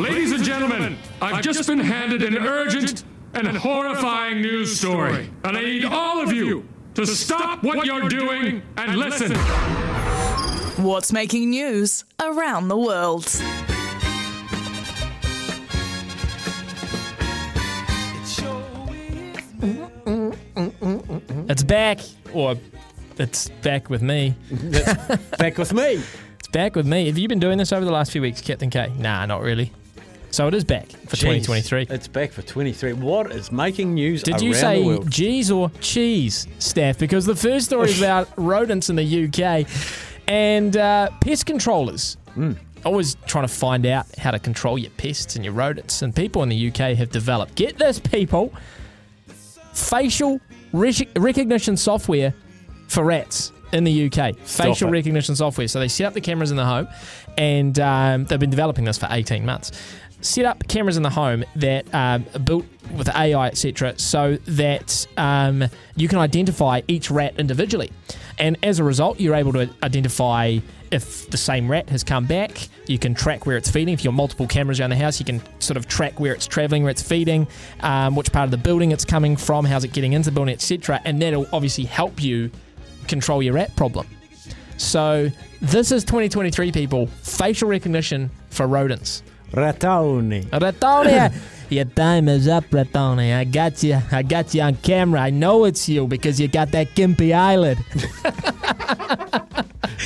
Ladies and gentlemen, I've just been handed an urgent and horrifying news story, and I need all of you to stop what you're doing and listen. What's making news around the world? It's back, or it's back with me. Back with me. It's back with me. Have you been doing this over the last few weeks, Captain K? Nah, not really. So it is back for Jeez, 2023. It's back for 23. What is making news Did you say? G's or cheese, Steph? Because the first story is about rodents in the UK and uh, pest controllers. Hmm. Always trying to find out how to control your pests and your rodents. And people in the UK have developed, get this, people, facial rec- recognition software for rats in the UK. facial it. recognition software. So they set up the cameras in the home, and um, they've been developing this for 18 months. Set up cameras in the home that are built with AI, etc., so that um, you can identify each rat individually. And as a result, you're able to identify if the same rat has come back. You can track where it's feeding. If you've multiple cameras around the house, you can sort of track where it's traveling, where it's feeding, um, which part of the building it's coming from, how's it getting into the building, etc. And that'll obviously help you control your rat problem. So this is 2023, people. Facial recognition for rodents. Ratoni. Ratonia, your time is up, Ratonia. I got you. I got you on camera. I know it's you because you got that gimpy eyelid.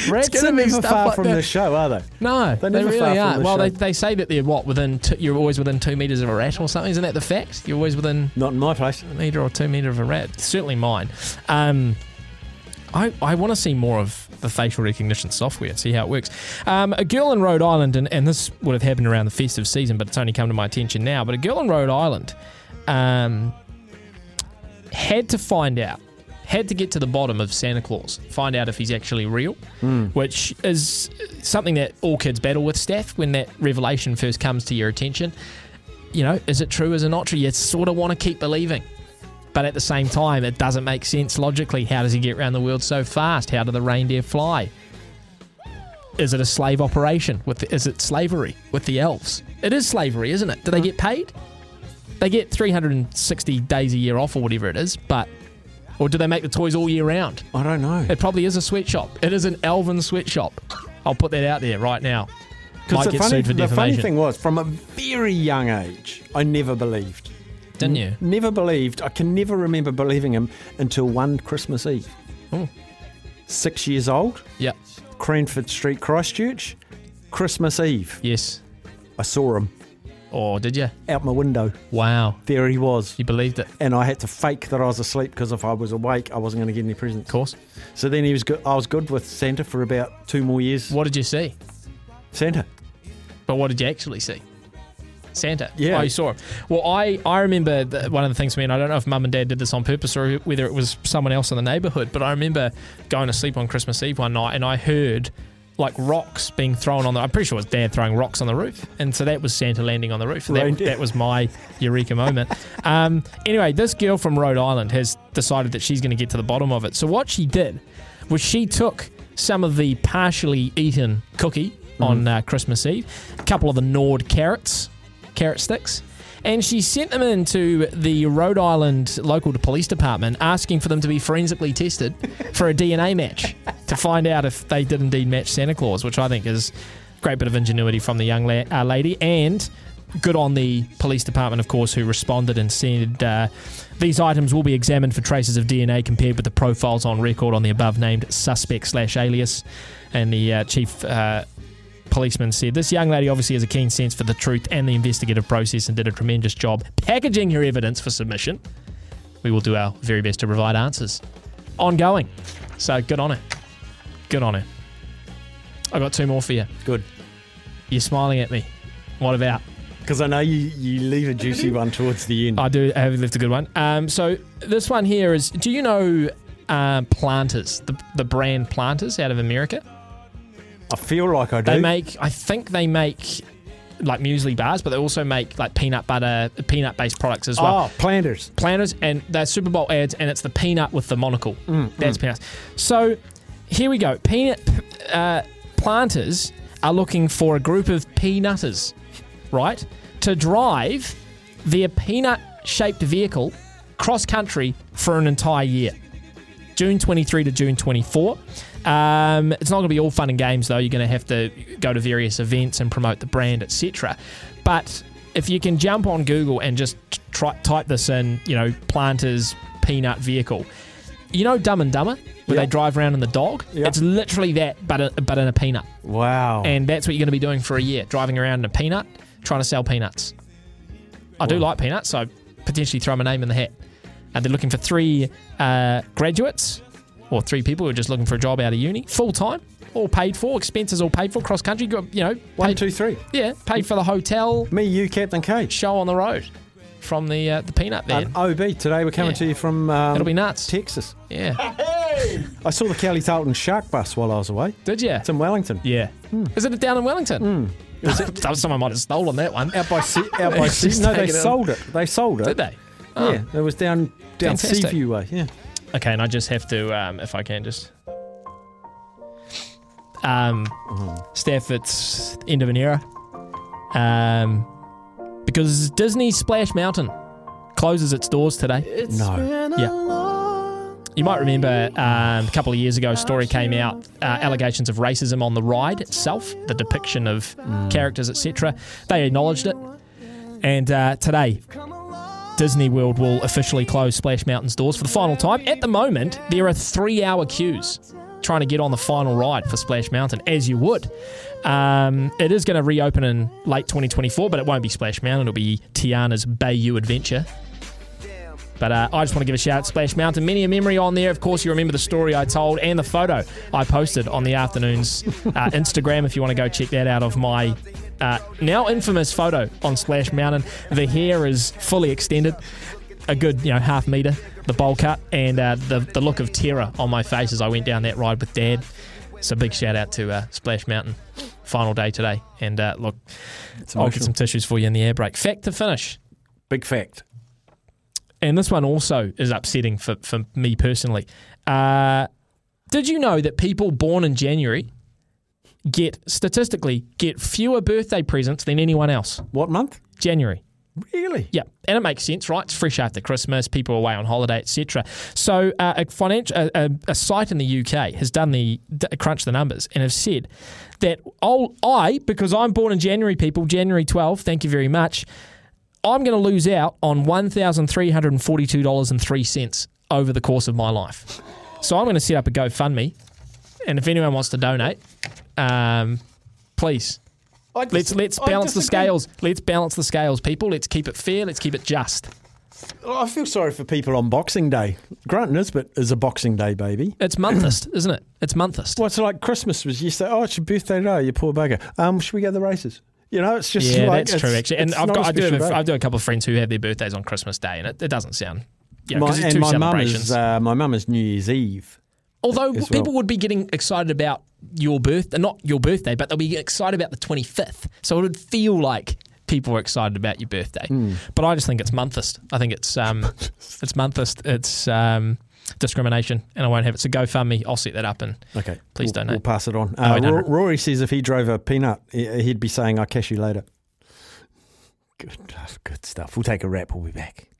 Rats gonna are be never far like from that. the show, are they? No, They're they really far aren't. the Well, they, they say that they're what within. Two, you're always within two meters of a rat or something. Isn't that the fact? You're always within Not in my place. a meter or two meter of a rat. Certainly mine. Um, I, I want to see more of the facial recognition software see how it works. Um, a girl in Rhode Island, and, and this would have happened around the festive season, but it's only come to my attention now. But a girl in Rhode Island um, had to find out, had to get to the bottom of Santa Claus, find out if he's actually real, which is something that all kids battle with, Steph, when that revelation first comes to your attention. You know, is it true, is it not true? You sort of want to keep believing. But at the same time, it doesn't make sense logically. How does he get around the world so fast? How do the reindeer fly? Is it a slave operation? With the, is it slavery with the elves? It is slavery, isn't it? Do they mm-hmm. get paid? They get 360 days a year off or whatever it is, but or do they make the toys all year round? I don't know. It probably is a sweatshop. It is an elven sweatshop. I'll put that out there right now. Might the get funny, sued for the funny thing was, from a very young age, I never believed. Didn't you? Never believed. I can never remember believing him until one Christmas Eve. Oh. Six years old, Yeah. Cranford Street, Christchurch. Christmas Eve, Yes. I saw him Oh, did you? out my window. Wow. There he was. You believed it. Of And I had to fake that I was asleep because if I was awake, I wasn't going to get any presents. Of course. So then he was good. I was good with Santa for about two more years. What did you see? Santa. But what did you actually see? Santa. Yeah. Oh, you saw him. Well, I, I remember one of the things for me, and I don't know if mum and dad did this on purpose or whether it was someone else in the neighbourhood, but I remember going to sleep on Christmas Eve one night and I heard like rocks being thrown on the. I'm pretty sure it was dad throwing rocks on the roof. And so that was Santa landing on the roof. That, that was my eureka moment. Um, anyway, this girl from Rhode Island has decided that she's going to get to the bottom of it. So what she did was she took some of the partially eaten cookie on uh, Christmas Eve, a couple of the gnawed carrots, carrot sticks, and she sent them into the Rhode Island local police department asking for them to be forensically tested for a DNA match to find out if they did indeed match Santa Claus, which I think is a great bit of ingenuity from the young la- uh, lady and good on the police department, of course, who responded and said uh, these items will be examined for traces of DNA compared with the profiles on record on the above named suspect slash alias. And the uh, chief uh, policeman said this young lady obviously has a keen sense for the truth and the investigative process and did a tremendous job packaging her evidence for submission. We will do our very best to provide answers. Ongoing. So good on her. Good on her. I've got two more for you. Good. You're smiling at me. What about? Because I know you, you leave a juicy one towards the end. I do I have left a good one. Um, so this one here is. Do you know uh, Planters, the the brand Planters out of America? I feel like I do. They make. I think they make like muesli bars, but they also make like peanut butter, peanut based products as well. oh, planters. Planters, and they're Super Bowl ads, and it's the peanut with the monocle. Mm, That's peanuts. So here we go. Peanut uh, planters are looking for a group of peanutters right, to drive their peanut shaped vehicle cross country for an entire year. June 23 to June 24. Um, it's not going to be all fun and games, though. You're going to have to go to various events and promote the brand, etc. But if you can jump on Google and just try, type this in, you know, Planters peanut vehicle, you know Dumb and Dumber, where Yeah. they drive around in the dog? Yeah. It's literally that, but, a, but in a peanut. Wow. And that's what you're going to be doing for a year, driving around in a peanut, trying to sell peanuts. I do like peanuts, so potentially throw my name in the hat. And they're looking for three uh, graduates or three people who are just looking for a job out of uni, full time, all paid for, expenses all paid for, cross country, you know, One, paid, two, three. yeah, paid for the hotel, Me, you, Captain Kate. show on the road from the uh, the peanut van. And OB, today we're coming Yeah. to you from um, It'll be nuts. Texas. yeah, I saw the Kelly Tarlton Shark Bus while I was away. did you? It's in Wellington. Yeah. Is it down in Wellington? Someone might have stolen that one. Out by sea, out by sea. No, they it sold it. They sold it. Did they? Oh. Yeah, it was down down Fantastic. Seaview way. Yeah. Okay, and I just have to, um, if I can, just. Um, Steph, it's end of an era. Um, because Disney Splash Mountain closes its doors today. No. Yeah. You might remember um, a couple of years ago, a story came out, uh, allegations of racism on the ride itself, the depiction of characters, etc. They acknowledged it. And uh, today, Disney World will officially close Splash Mountain's doors for the final time. At the moment, there are three hour queues trying to get on the final ride for Splash Mountain, as you would. Um, it is going to reopen in late 2024, but it won't be Splash Mountain. It'll be Tiana's Bayou Adventure. But uh, I just want to give a shout out to Splash Mountain. Many a memory on there. Of course, you remember the story I told and the photo I posted on the afternoon's uh, Instagram if you want to go check that out of my uh, now infamous photo on Splash Mountain. The hair is fully extended, a good you know half meter, the bowl cut, and uh, the the look of terror on my face as I went down that ride with Dad. So big shout out to uh, Splash Mountain. Final day today, and uh, look, I'll get some tissues for you in the air break. Fact to finish. Big fact. and this one also is upsetting for, for me personally. Uh, did you know that people born in January get statistically get fewer birthday presents than anyone else? What month? January. Really? Yeah, and it makes sense, right? It's fresh after Christmas, people are away on holiday, etc. So, uh, a financial a, a, a site in the UK has done the d- crunched the numbers and have said that I'll, I, because I'm born in January, people, January 12, thank you very much. I'm going to lose out on one thousand three hundred and forty-two dollars and three cents over the course of my life. So I'm going to set up a GoFundMe, and if anyone wants to donate, um, please let's let's balance the scales. Let's balance the scales, people. Let's keep it fair. Let's keep it just. I feel sorry for people on Boxing Day. Grant Nisbet is a Boxing Day baby. It's monthist, isn't it? It's monthist. Well, it's like Christmas was you say, oh, it's your birthday today, you poor bugger. Um, should we go to the races? You know, it's just Yeah, like, that's true. Actually, and I've got I do have a. I do a couple of friends who have their birthdays on Christmas Day, and it, it doesn't sound. You know, My- and my mum is uh, my mum is New Year's Eve. Although as people would be getting excited about your birthday, not your birthday, but they'll be excited about the 25th. So it would feel like people are excited about your birthday. Hmm. But I just think it's monthist. I think it's um, it's monthist. It's um, discrimination, and I won't have it. So GoFundMe, I'll set that up and Okay, Please we'll, donate. We'll pass it on. Oh, Uh, I don't Ro- know. Rory says if he drove a peanut, he- he'd be saying, "I'll cash you later." Good, good stuff. We'll take a wrap. We'll be back.